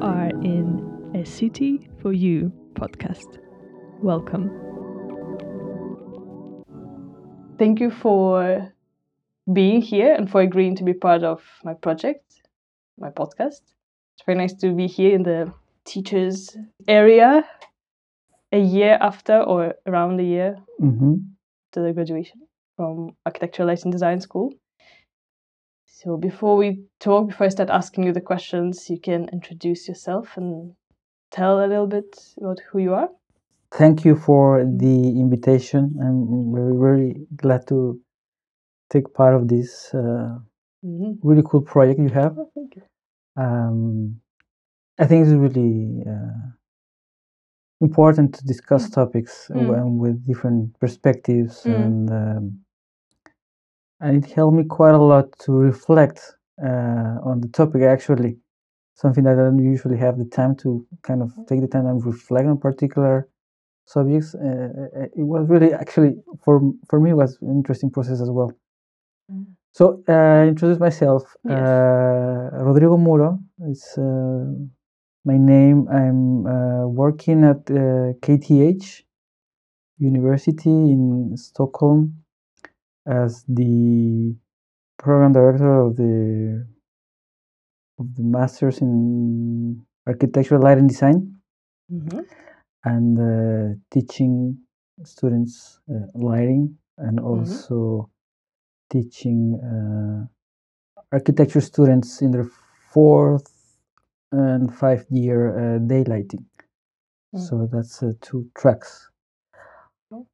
are in a City for You podcast. Welcome. Thank you for being here and for agreeing to be part of my project, my podcast. It's very nice to be here in the teachers area a year after or around a year Mm-hmm. to the graduation from Architectural Lighting Design School. So before we talk, before I start asking you the questions, you can introduce yourself and tell a little bit about who you are. Thank you for the invitation. I'm very, very glad to take part of this uh, Mhm. really cool project you have. Oh, thank you. Um, I think it's really uh, important to discuss topics uh, Mm. when- with different perspectives, Mm. and um, and it helped me quite a lot to reflect uh, on the topic. Actually, something that I don't usually have the time to kind of take the time and reflect on particular subjects. Uh, uh, it was really actually for for me was an interesting process as well. Mm. So, uh, introduce myself. Yes. Uh, Rodrigo Muro is uh, my name. I'm uh, working at uh, KTH University in Stockholm as the program director of the of the masters in architectural lighting design Mhm. and uh, teaching students uh, lighting and also teaching uh, architecture students in their fourth and fifth year uh, daylighting. Mm. So that's uh, two tracks. Oh.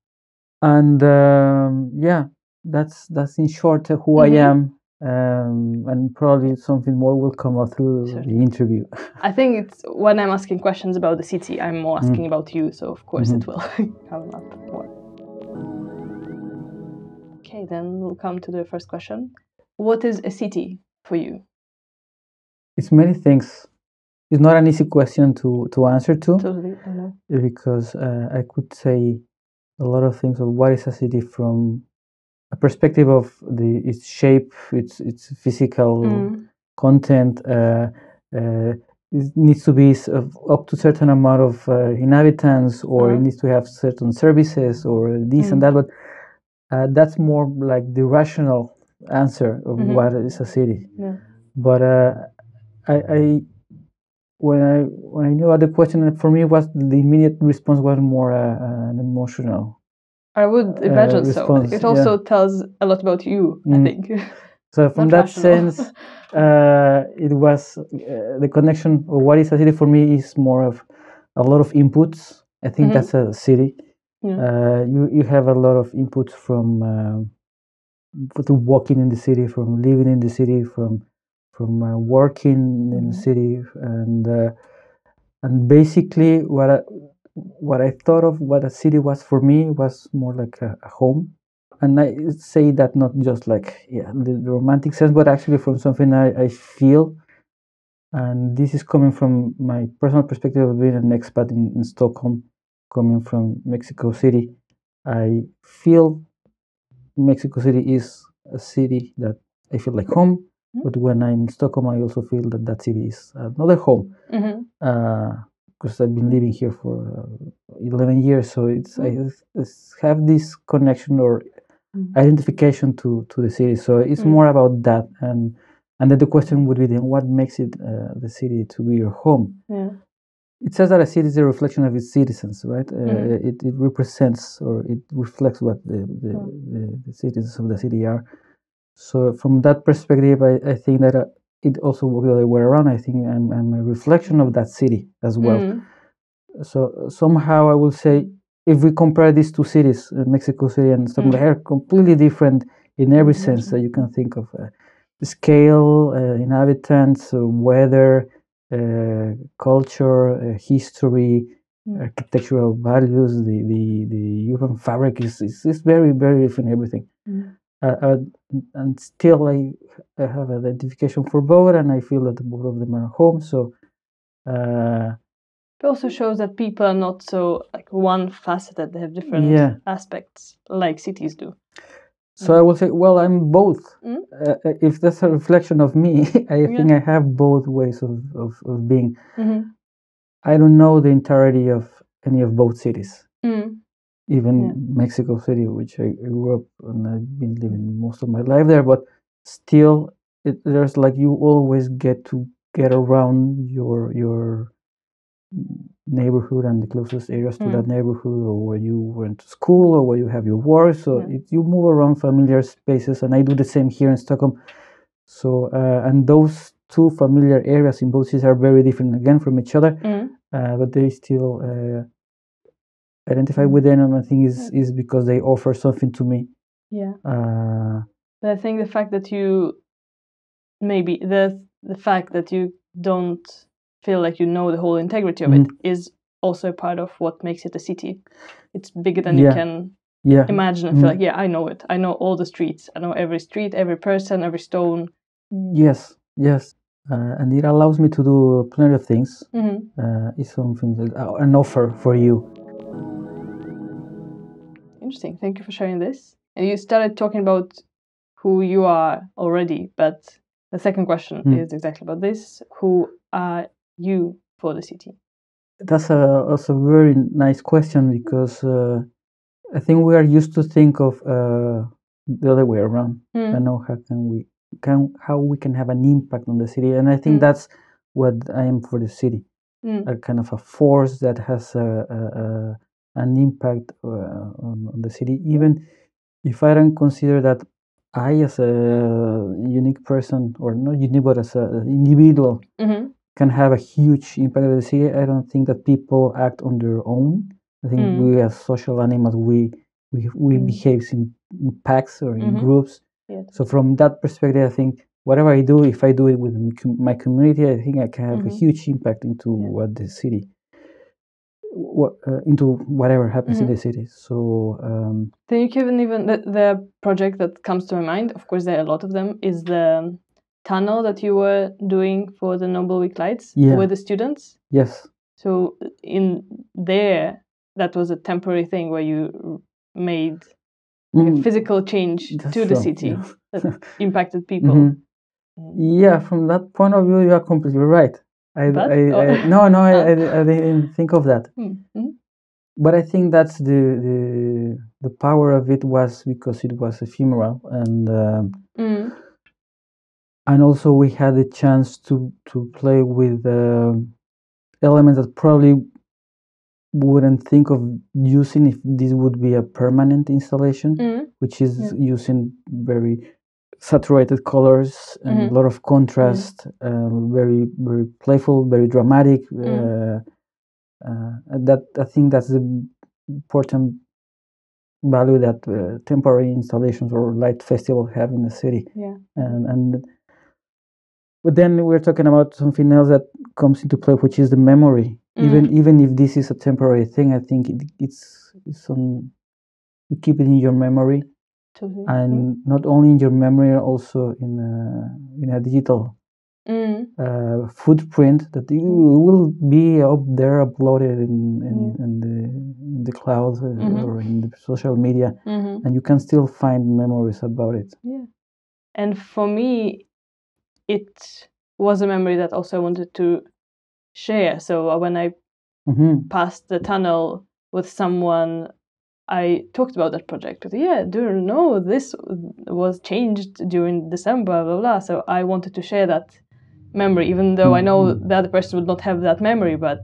And um, yeah, that's that's in short who Mhm. I am. Um, and probably something more will come out through the interview. I think it's when I'm asking questions about the city, I'm more asking about you, so of course it will come up more. Okay, then we'll come to the first question. What is a city for you? It's many things. It's not an easy question to to answer to. Totally, I know. because uh, I could say a lot of things of what is a city from perspective of the its shape, its its physical Mm. content. Uh, uh, it needs to be of up to certain amount of uh, inhabitants, or it Uh-huh. needs to have certain services, or this Mm. and that. But uh, that's more like the rational answer of Mhm. what is a city. Yeah. But uh, I, I when I when I knew about the question, for me was the immediate response was more uh, an emotional. I would imagine so. response, It yeah. also tells a lot about you, I Mm. think. So from Not that rational. sense, uh, it was uh, the connection of what is a city for me is more of a lot of inputs. I think Mhm. that's a city. Yeah. Uh, you you have a lot of inputs from um, to walking in the city, from living in the city, from from uh, working in the Mhm. city, and uh, and basically what I, what I thought of what a city was for me was more like a, a home, and I say that not just like yeah the, the romantic sense, but actually from something I, I feel, and this is coming from my personal perspective of being an expat in, in Stockholm, coming from Mexico City. I feel Mexico City is a city that I feel like home, Mhm. but when I'm in Stockholm, I also feel that that city is another home Mhm. Because I've been living here for uh, 11 years. So it's I s- s- have this connection or Mm. identification to to the city. So it's Mm. more about that, and and then the question would be then what makes it uh, the city to be your home? Yeah. It says that a city is a reflection of its citizens, right? Uh, Mhm. it, it represents or it reflects what the, the, Mm. the, the citizens of the city are. So from that perspective, I, I think that uh, it also works the other way around. I think I'm, I'm a reflection of that city as well. Mm. So somehow I will say, if we compare these two cities, uh, Mexico City and Stockholm, Mm. they are completely different in every Mhm. sense that you can think of. Uh, scale, uh, inhabitants, uh, weather, uh, culture, uh, history, Mm. architectural values, the, the, the urban fabric is, is, is very, very different, everything. Mm. Uh, uh, and still, I, I have identification for both, and I feel that both of them are home. So, uh, It also shows that people are not so like one faceted. They have different Yeah. aspects, like cities do. So I will say, well, I'm both. Mm. Uh, if that's a reflection of me, I Yeah. think I have both ways of, of, of being. hmm I don't know the entirety of any of both cities. Mm. Even Yeah. Mexico City, which I grew up and I've been living most of my life there, but still, it, there's like you always get to get around your your neighborhood and the closest areas to Mm. that neighborhood, or where you went to school, or where you have your work. So Yeah. it, you move around familiar spaces, and I do the same here in Stockholm. So uh, and those two familiar areas in both cities are very different again from each other Mm. uh, but they still uh, identify Mm. with them. And I think is is because they offer something to me. Yeah. Uh, But I think the fact that you maybe the the fact that you don't feel like you know the whole integrity of it is also a part of what makes it a city. It's bigger than you can yeah, imagine and feel Mm. like, yeah, I know it. I know all the streets. I know every street, every person, every stone. yes, yes, uh, and it allows me to do plenty of things. hmm Uh, it's something that uh, an offer for you. Interesting. Thank you for sharing this. And you started talking about who you are already, but the second question Mm. is exactly about this. Who are you for the city? That's a also a very nice question because uh, I think we are used to think of uh, the other way around. Mm. I know how can we can how we can have an impact on the city, and I think Mm. that's what I am for the city. Mm. a kind of a force that has a, a, a an impact uh, on, on the city even if i don't consider that i as a unique person or not unique but as an individual hmm can have a huge impact on the city i don't think that people act on their own i think Mm. we as social animals we we, we Mm. behave in, in packs or in Mhm. groups Yeah. so from that perspective i think whatever i do if i do it with my community i think i can have Mhm. a huge impact into Yeah. what the city uh, into whatever happens Mhm. in the city so um, Then you can even the, the project that comes to my mind. Of course, there are a lot of them. Is the tunnel that you were doing for the Nobel Week lights Yeah. with the students. yes So in there, that was a temporary thing where you made like, a Mm, physical change that's to the true, city yeah. that impacted people. Mhm. Mm. yeah from that point of view you are completely right I, But- I, oh. I no no I. I, didn't think of that Mm, mhm, but I think that's the the the power of it was because it was ephemeral and um, mm, and also we had the chance to to play with um elements that probably wouldn't think of using if this would be a permanent installation mm, which is Yeah. using very saturated colors and Mhm. a lot of contrast uh, very very playful very dramatic Mm. uh, uh, that i think that's the important value that uh, temporary installations or light festivals have in the city yeah. and and but then we're talking about something else that comes into play which is the memory even even if this is a temporary thing i think it, it's it's on you keep it in your memory Totally. and not only in your memory also in a, in a digital Mm, uh, footprint that you will be up there uploaded in in, in the in the cloud uh, Mhm. or in the social media mhm. and you can still find memories about it Yeah. And for me, it was a memory that also I wanted to share. So uh, when I hmm passed the tunnel with someone, I talked about that project. But yeah, do you know this was changed during December, blah blah. So I wanted to share that memory, even though I know Mhm. the other person would not have that memory, but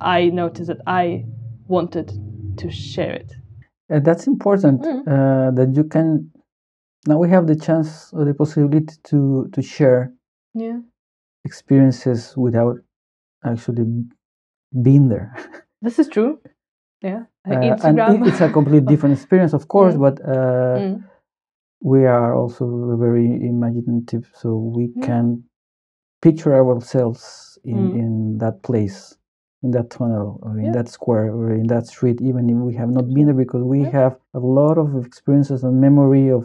I noticed that I wanted to share it. and that's important Mm. uh, that you can now we have the chance or the possibility to to share Yeah. experiences without actually being there This is true. Yeah. Uh, and Instagram. it's a completely different experience of course Mm. but uh, Mm. we are also very imaginative so we Yeah. can picture ourselves in, Mm. in that place in that tunnel or in Yeah. that square or in that street even if we have not been there because we Yeah. have a lot of experiences and memory of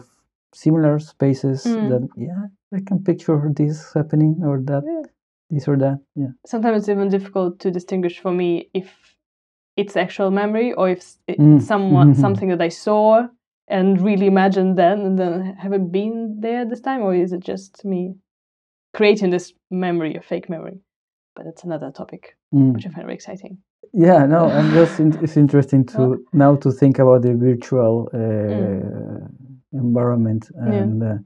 similar spaces Mm. that yeah i can picture this happening or that Yeah. this or that yeah sometimes it's even difficult to distinguish for me if it's actual memory or if s- it's Mm. someone something that I saw and really imagine then and then have it been there this time or is it just me creating this memory a fake memory but that's another topic Mm. which i find very exciting Yeah, no, and just in, it's interesting to Oh. now to think about the virtual uh, Mm. environment and uh,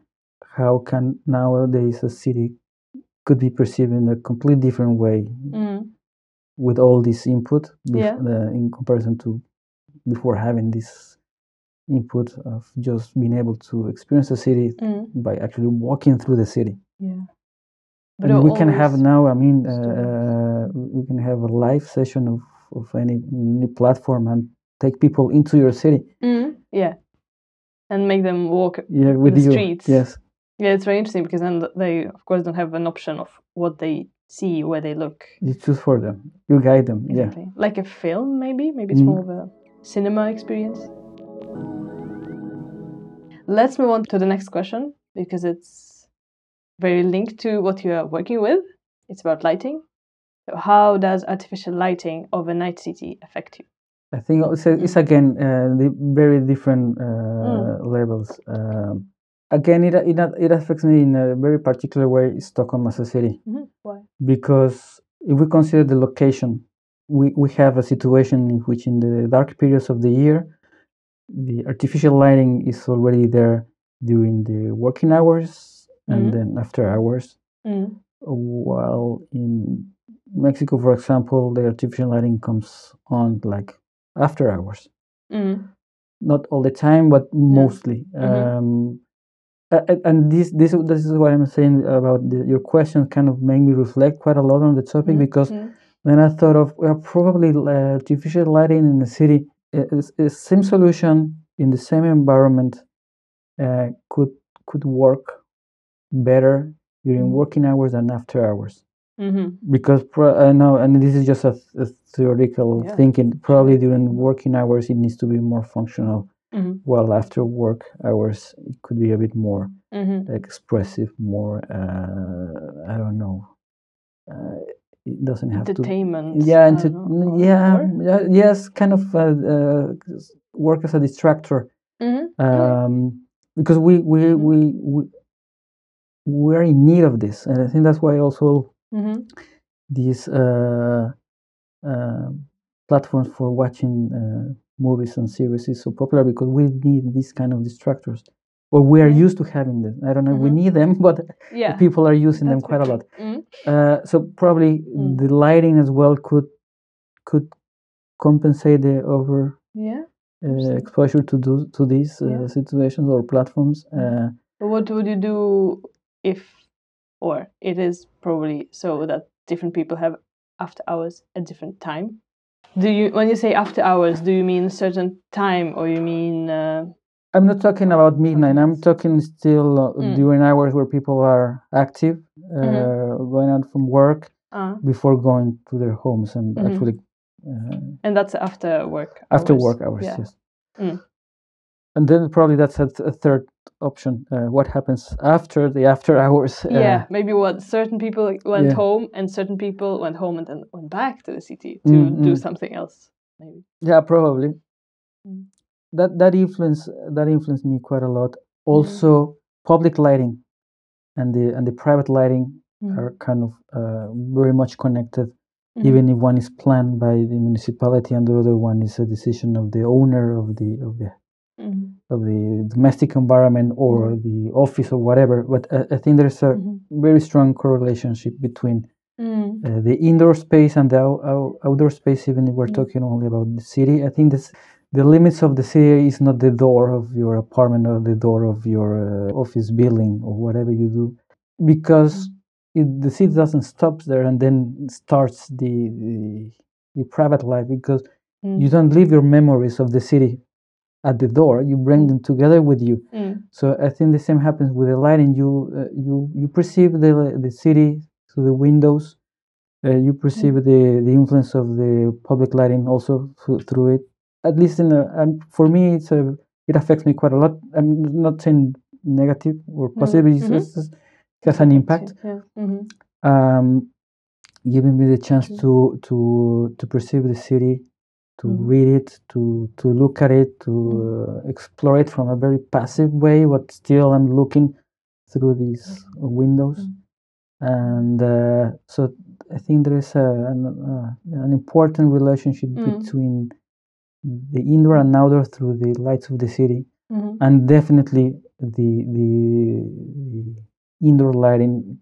how can nowadays a city could be perceived in a completely different way mm. With all this input Yeah. uh, in comparison to before having this input of just being able to experience the city Mm. by actually walking through the city. yeah and we can have now i mean uh, uh, we can have a live session of, of any, any platform and take people into your city Mm, yeah and make them walk yeah with the you streets. yes yeah it's very interesting because then they of course don't have an option of what they see where they look. You choose for them. You guide them yeah. Exactly. Like a film maybe? Maybe it's Mm. more of a cinema experience? Let's move on to the next question because it's very linked to what you are working with. It's about lighting. So how does artificial lighting of a night city affect you? I think it's, it's again uh, the very different uh, levels um, again it, it it affects me in a very particular way stockholm as a city Mhm. why because if we consider the location, we, we have a situation in which in the dark periods of the year, the artificial lighting is already there during the working hours and Mhm. then after hours. mm. While in Mexico, for example, the artificial lighting comes on like after hours. Mm. Not all the time, but mostly. Mhm. Um, and this this this is what I'm saying about the, your question. Kind of made me reflect quite a lot on the topic Mhm. because then I thought of well, probably uh, artificial lighting in the city is, is same solution in the same environment uh, could could work better during Mhm. working hours than after hours Mhm. because pro- I know and this is just a, a theoretical Yeah, thinking probably during working hours it needs to be more functional Mhm. while after work hours it could be a bit more Mhm. expressive more uh, I don't know uh, it doesn't have to entertainment yeah, and to, know, yeah, yeah, yes, kind of uh, uh, work as a distractor Mhm. um, because we we, Mhm. we we we're in need of this, and I think that's why also Mhm. these uh, uh, platforms for watching uh, movies and series is so popular because we need these kind of distractors, or we are Mhm. used to having them. I don't know if we need them, but yeah people are using them that's quite a lot. true. Mhm. Uh, so probably Mm. the lighting as well could could compensate the over yeah uh, exposure to do, to these uh, Yeah. situations or platforms. Mm. Uh, what would you do if, or it is probably so that different people have after hours at different time? Do you, when you say after hours, do you mean certain time or you mean? Uh, I'm not talking about midnight. I'm talking still uh, Mm. during hours where people are active, uh, going out from work uh, before going to their homes and Mhm. actually uh, and that's after work. after hours. work hours. Yeah. Yes. Mm. And then probably that's a, th- a third option. Uh, what happens after the after hours? uh, yeah, maybe what certain people went Yeah. home and certain people went home and then went back to the city to Mm, do mm. something else. Maybe. Yeah, probably. Mm. That that influence that influenced me quite a lot. Also, public lighting and the and the private lighting Mm. are kind of uh, very much connected. Mhm. Even if one is planned by the municipality and the other one is a decision of the owner of the of the Mhm. of the domestic environment or Mhm. the office or whatever. But I, I think there's a Mhm. very strong correlation between Mm. uh, the indoor space and the out, out, outdoor space, even if we're Mm. talking only about the city. I think this, the limits of the city is not the door of your apartment or the door of your uh, office building or whatever you do, because it, the city doesn't stop there and then starts the, the, the private life because Mm. you don't leave your memories of the city at the door you bring Mm. them together with you Mm. so i think the same happens with the lighting you uh, you you perceive the the city through the windows uh, you perceive the the influence of the public lighting also through, through it at least in a, um, for me it's a it affects me quite a lot i'm not saying negative or positive it's mhm. just- it has an impact Yeah. Mhm. um, giving me the chance to to to perceive the city to Mhm. read it, to to look at it, to Mm-hmm. uh, explore it from a very passive way, but still I'm looking through these windows. Mm. And uh, so I think there is a, an, uh, an important relationship Mm. between the indoor and outdoor through the lights of the city, Mhm. and definitely the the, the indoor lighting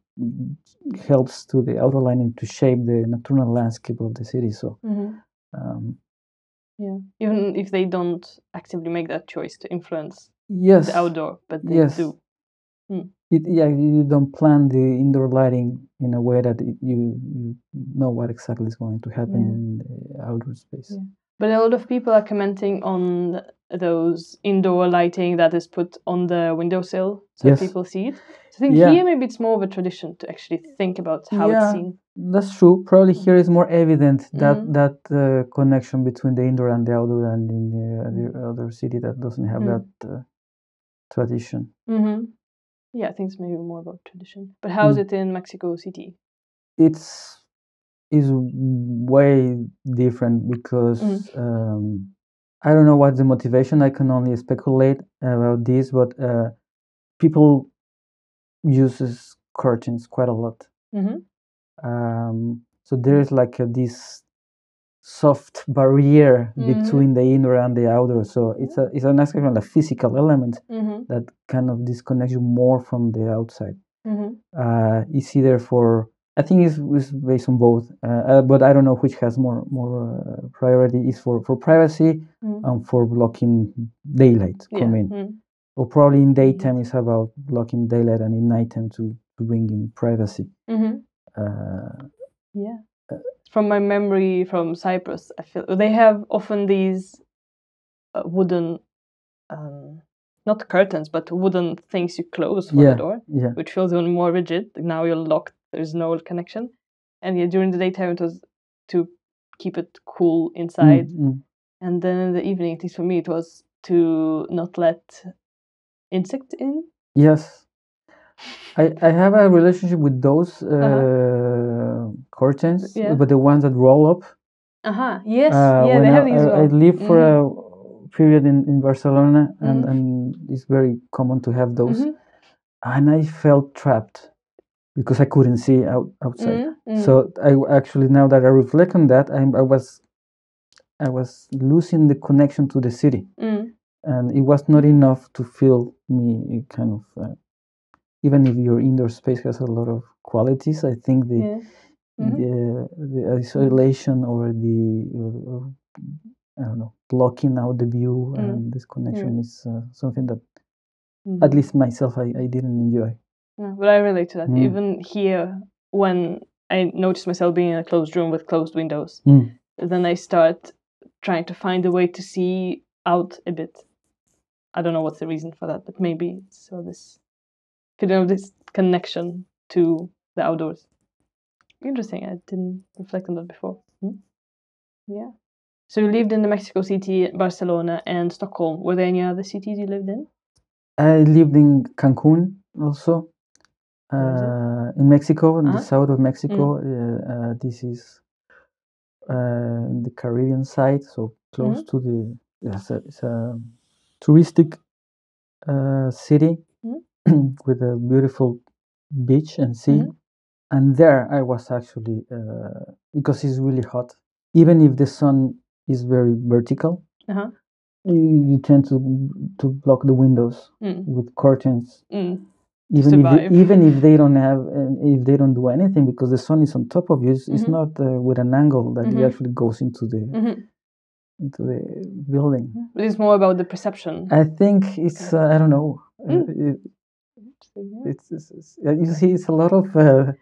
helps to the outdoor lighting to shape the nocturnal landscape of the city. So Mhm. um, Yeah. Even if they don't actively make that choice to influence yes, the outdoor, but they yes. do. Hmm. It, yeah, you don't plan the indoor lighting in a way that it, you you know what exactly is going to happen Yeah. in the outdoor space. Yeah. But a lot of people are commenting on those indoor lighting that is put on the windowsill so Yes. people see it. So I think Yeah. here maybe it's more of a tradition to actually think about how it's seen. That's true. Probably here is more evident that Mhm. that uh, connection between the indoor and the outdoor, and in the, the other city that doesn't have Mm. that uh, tradition. hmm Yeah, I think it's maybe more about tradition. But how is Mm. it in Mexico City? It's is way different because Mm. um, I don't know what's the motivation. I can only speculate about this, but uh, people uses curtains quite a lot. Um, so there is like a, this soft barrier Mhm. between the inner and the outer So it's a it's an actually a physical element hmm that kind of disconnects you more from the outside. hmm Uh, it's either for I think it's, it's based on both, uh, uh, but I don't know which has more more uh, priority. Is for for privacy Mhm. and for blocking daylight Yeah. come in, mm. or probably in daytime it's about blocking daylight and in nighttime to to bring in privacy. hmm Uh, Yeah. From my memory from Cyprus, I feel they have often these uh, wooden, um, not curtains, but wooden things you close for Yeah. the door, yeah. which feels even more rigid. Now you're locked. There's no connection. And yeah, during the daytime it was to keep it cool Mm, inside, mm. and then in the evening, at least for me, it was to not let insects in. Yes. I, I have a relationship with those uh, Uh-huh. curtains, Yeah. but the ones that roll up. Uh-huh. Yes. Uh, yeah, they I, have these. as I, I well. lived for Mhm. a period in, in Barcelona, and, Mhm. and it's very common to have those. Mhm. And I felt trapped because I couldn't see out, outside. Mhm. Mhm. So I actually now that I reflect on that, I, I was I was losing the connection to the city, Mm. and it was not enough to feel me kind of. Uh, even if your indoor space has a lot of qualities, I think the Yeah. Mhm. the, the isolation or the or, I don't know blocking out the view Mm. and this connection is uh, something that Mhm. at least myself I, I didn't enjoy. Yeah, but I relate to that. Mm. Even here, when I notice myself being in a closed room with closed windows, Mm. then I start trying to find a way to see out a bit. I don't know what's the reason for that, but maybe it's so this feeling of this connection to the outdoors. Interesting. I didn't reflect on that before. Hmm? Yeah. So you lived in the Mexico City, Barcelona, and Stockholm. Were there any other cities you lived in? I lived in Cancun also, Where is it? uh, in Mexico, in Uh-huh. the south of Mexico. Uh, uh, this is uh, the Caribbean side, so close Mm-hmm. to the. It's a, it's a touristic uh, city with a beautiful beach and sea. Mhm. And there, I was actually uh, because it's really hot. Even if the sun is very vertical, Uh-huh. you, you tend to to block the windows Mm. with curtains Mm. even if they, even if they don't have uh, if they don't do anything because the sun is on top of you it's, it's Mhm. not uh, with an angle that Mhm. it actually goes into the hmm into the building But it's more about the perception. i think it's uh, i don't know uh, Mm. It, it's, it's, it's you see it's a lot of uh,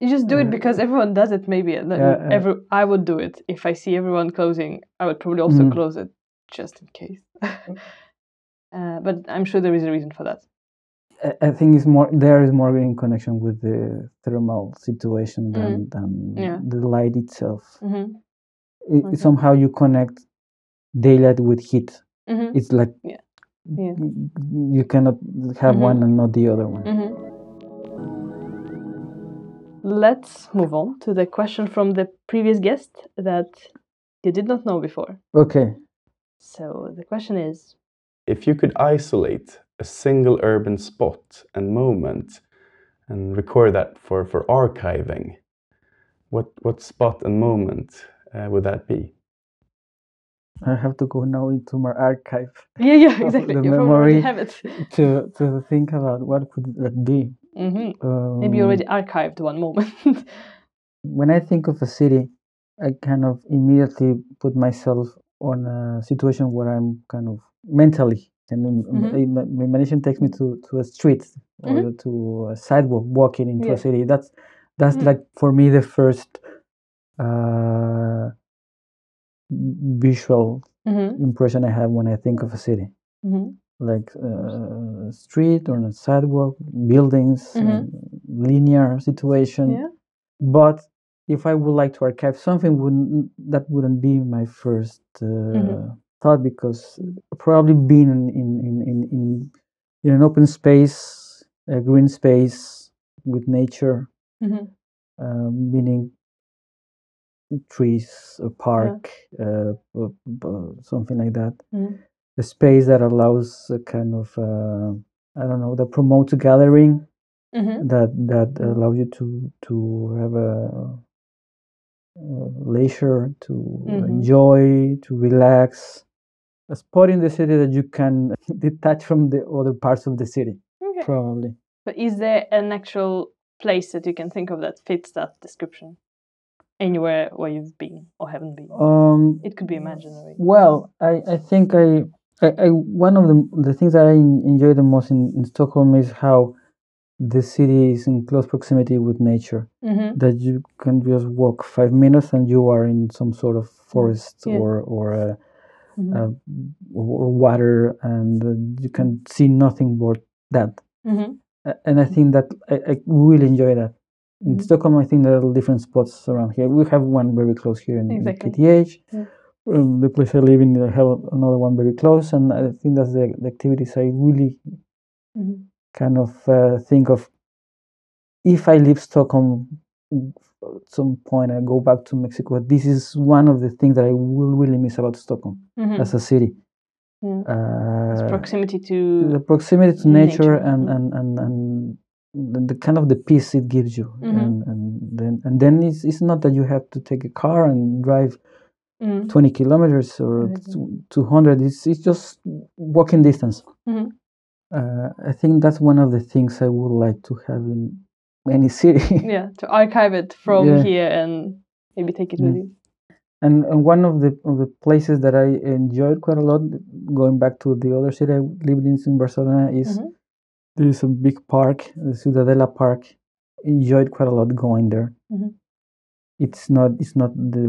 You just do it Uh, because everyone does it, maybe. Yeah, uh, every, I would do it. If I see everyone closing, I would probably also Mm. close it just in case. uh, but I'm sure there is a reason for that. I- think it's more there is more in connection with the thermal situation than, than Mm. Yeah. the light itself. hmm It, Okay. Somehow you connect daylight with heat. hmm It's like Yeah. Yeah. you cannot have Mhm. one and not the other one. hmm Let's move on to the question from the previous guest that you did not know before. Okay. So the question is If you could isolate a single urban spot and moment and record that for, for archiving, what, what spot and moment uh, would that be? I have to go now into my archive Yeah, yeah, exactly. the You memory. have it. to to think about what could that be. hmm Um, Maybe you already archived one moment. when I think of a city, I kind of immediately put myself on a situation where I'm kind of mentally, and im- imagination takes me to, to a street or to a sidewalk, walking into Yeah. a city. That's that's Mm. like for me the first uh, visual hmm impression I have when I think of a city. hmm like uh, street or a sidewalk, buildings, Mhm. um, linear situation. Yeah. But if I would like to archive something, wouldn't that wouldn't be my first uh, Mhm. thought because probably being in in, in, in in an open space, a green space with nature, hmm uh, meaning trees, a park, uh, b- b- something like that Mhm. a space that allows a kind of uh, I don't know that promotes gathering hmm that that Mm. allows you to to have a, uh leisure to Mhm. enjoy to relax a spot in the city that you can detach from the other parts of the city Okay. probably But is there an actual place that you can think of that fits that description? Anywhere where you've been or haven't been? um It could be imaginary. well i i think i I, I one of the the things that I en- enjoy the most in, in Stockholm is how the city is in close proximity with nature. hmm that you can just walk five minutes and you are in some sort of forest Yeah. or or uh, hmm uh, or water and uh, you can see nothing but that hmm A- and i think that i, I really enjoy that in Mhm. stockholm i think there are different spots around here we have one very close here in, in kth Yeah. Um, the place i live in i have another one very close and i think that's the, the activities i really hmm kind of uh, think of if I leave Stockholm at some point I go back to Mexico. This is one of the things that I will really miss about Stockholm hmm as a city. Yeah. Uh, It's proximity to the proximity to nature, nature, and, mm. and, and, and the, the kind of the peace it gives you. Mhm. And, and then and then it's, it's not that you have to take a car and drive Mm. 20 kilometers or Exactly. 200. It's, it's just walking distance. Mhm. Uh, I think that's one of the things I would like to have in any city. yeah to archive it from Yeah. here and maybe take it with Mm. you. and, and one of the of the places that I enjoyed quite a lot, going back to the other city I lived in in Barcelona, is Mhm. There is a big park, the Ciudadela Park. Enjoyed quite a lot going there. Mhm. It's not it's not the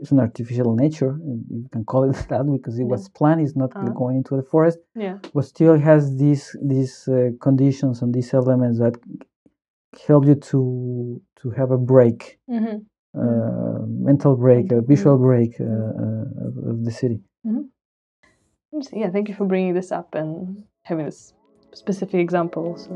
it's an artificial nature, you can call it that because it Yeah. was planned. It's not Uh-huh. going into the forest, Yeah. but still has these these uh, conditions and these elements that help you to to have a break hmm uh, mental break, a visual break uh, uh, of, the city. Interesting. Yeah, thank you for bringing this up and having this specific examples.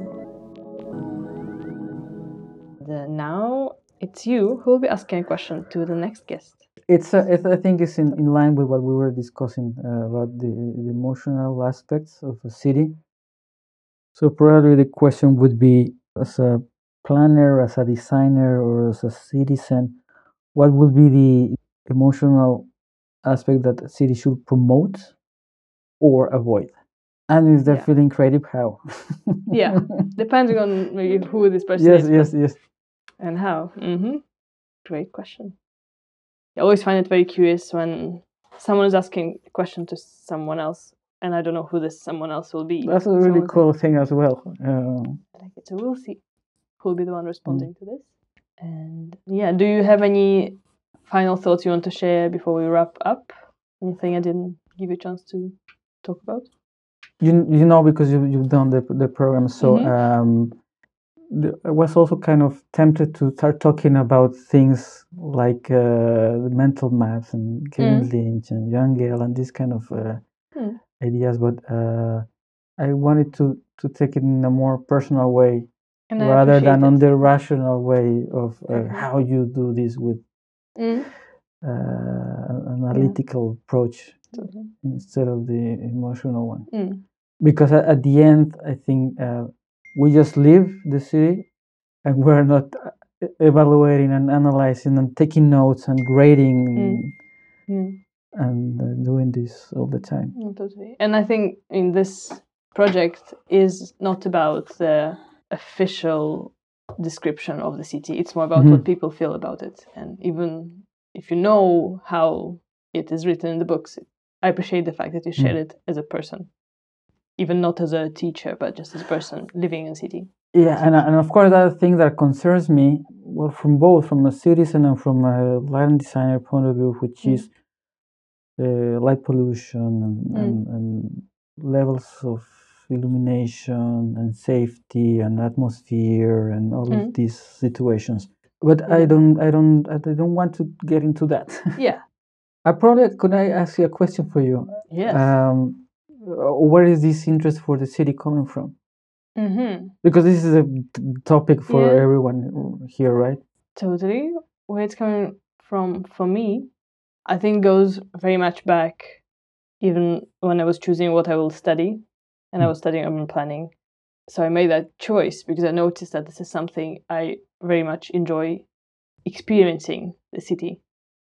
The, now it's you who will be asking a question to the next guest. It's, uh, it, I think it's in, in line with what we were discussing uh, about the, the emotional aspects of a city. So probably the question would be, as a planner, as a designer, or as a citizen, what would be the emotional aspect that a city should promote or avoid? And is they're Yeah. feeling creative, how? Yeah, Depending on maybe who this person yes, is yes, yes, yes. and how. hmm Great question. I always find it very curious when someone is asking a question to someone else and I don't know who this someone else will be. That's a really cool thing as well. Uh, like it. So we'll see who will be the one Mm. responding to this. And yeah, do you have any final thoughts you want to share before we wrap up? Anything I didn't give you a chance to talk about? You you know because you you've done the the program, so Mhm. um, the, I was also kind of tempted to start talking about things like uh, the mental maps and Kevin Mm. Lynch and Jan Gehl and these kind of uh, Mm. ideas, but uh, I wanted to to take it in a more personal way And rather than appreciate on the rational way of uh, Mhm. how you do this with Mm. uh, analytical approach Totally. instead of the emotional one. Mm. Because at, at the end, I think uh, we just live the city, and we're not uh, evaluating and analyzing and taking notes and grading and, Mm. and uh, doing this all the time. Mm, totally. And I think in this project is not about the official description of the city. It's more about what people feel about it. And even if you know how it is written in the books, I appreciate the fact that you share it as a person, even not as a teacher, but just as a person living in a city. Yeah, and, and of course, the other thing that concerns me, well, from both from a citizen and from a lighting designer point of view, which Mm. is uh, light pollution and, Mm. and, and levels of illumination and safety and atmosphere and all Mm. of these situations. But I don't, I don't, I don't want to get into that. Yeah. I probably could I ask you a question for you? Yes. Um, where is this interest for the city coming from? mm-hmm. because this is a topic for Yeah. everyone here right Totally. Where it's coming from for me, I think goes very much back even when I was choosing what I will study and I Mm. was studying urban planning. So I made that choice because I noticed that this is something I very much enjoy experiencing the city.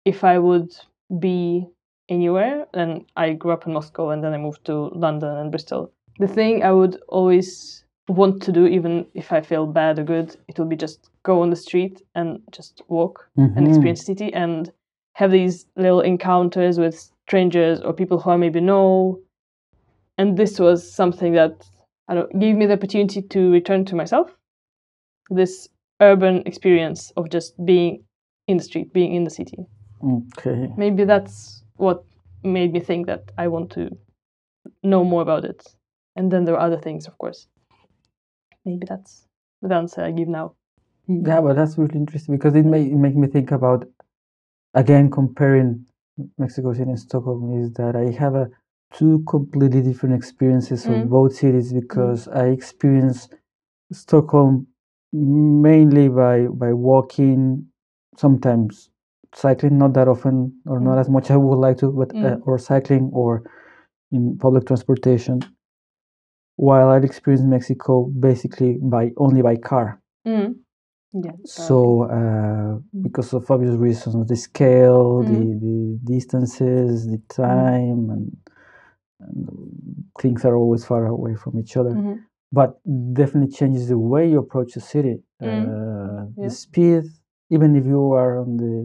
If I would be anywhere, And I grew up in Moscow and then I moved to London and Bristol. The thing I would always want to do, even if I feel bad or good, it would be just go on the street and just walk and Mhm. experience the city and have these little encounters with strangers or people who I maybe know. And this was something that I don't gave me the opportunity to return to myself. This urban experience of just being in the street, being in the city. okay Maybe that's what made me think that I want to know more about it. And then there are other things, of course. Maybe that's the answer I give now. yeah but that's really interesting because it may it make me think about again comparing mexico city and stockholm is that i have a two completely different experiences Mm. of both cities because i experienced stockholm mainly by by walking sometimes cycling not that often or not Mm. as much i would like to but uh, Mm. or cycling or in public transportation while i'd experienced mexico basically by only by car Mm. Yeah. so uh, because of obvious reasons the scale Mm. the, the distances the time and, and things are always far away from each other Mhm. but definitely changes the way you approach the city Mm. uh, Yeah. the speed even if you are on the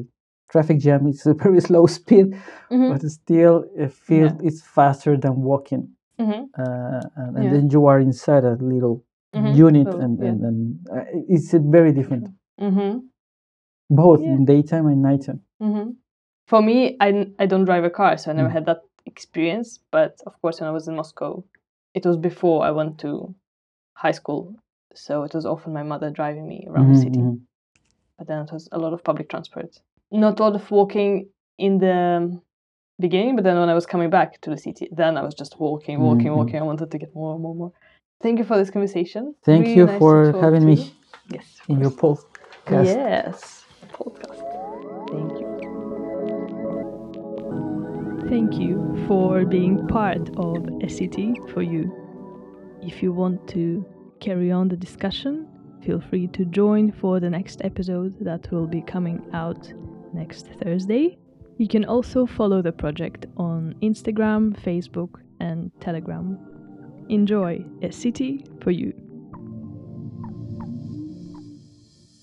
traffic jam it's a very slow speed Mhm. but still it feels it's faster than walking Mhm. uh, and, and Yeah. then you are inside a little Mhm. unit and, yeah. and, and uh, it's very different Mm-hmm. both Yeah. in daytime and nighttime Mm-hmm. For me, I, n- I don't drive a car, so I never Mm. had that experience. But of course, when I was in Moscow, it was before I went to high school. So it was often my mother driving me around the Mhm, city. But then it was a lot of public transport. Not a lot of walking in the beginning, but then when I was coming back to the city, then I was just walking, walking, Mhm. walking. I wanted to get more, more, more. Thank you for this conversation. Thank Really you nice for having me you. Yes. of in your course. podcast. Yes, podcast. Thank you. Thank you for being part of a city for you. If you want to carry on the discussion, feel free to join for the next episode that will be coming out next Thursday. You can also follow the project on Instagram, Facebook, and Telegram. Enjoy a city for you.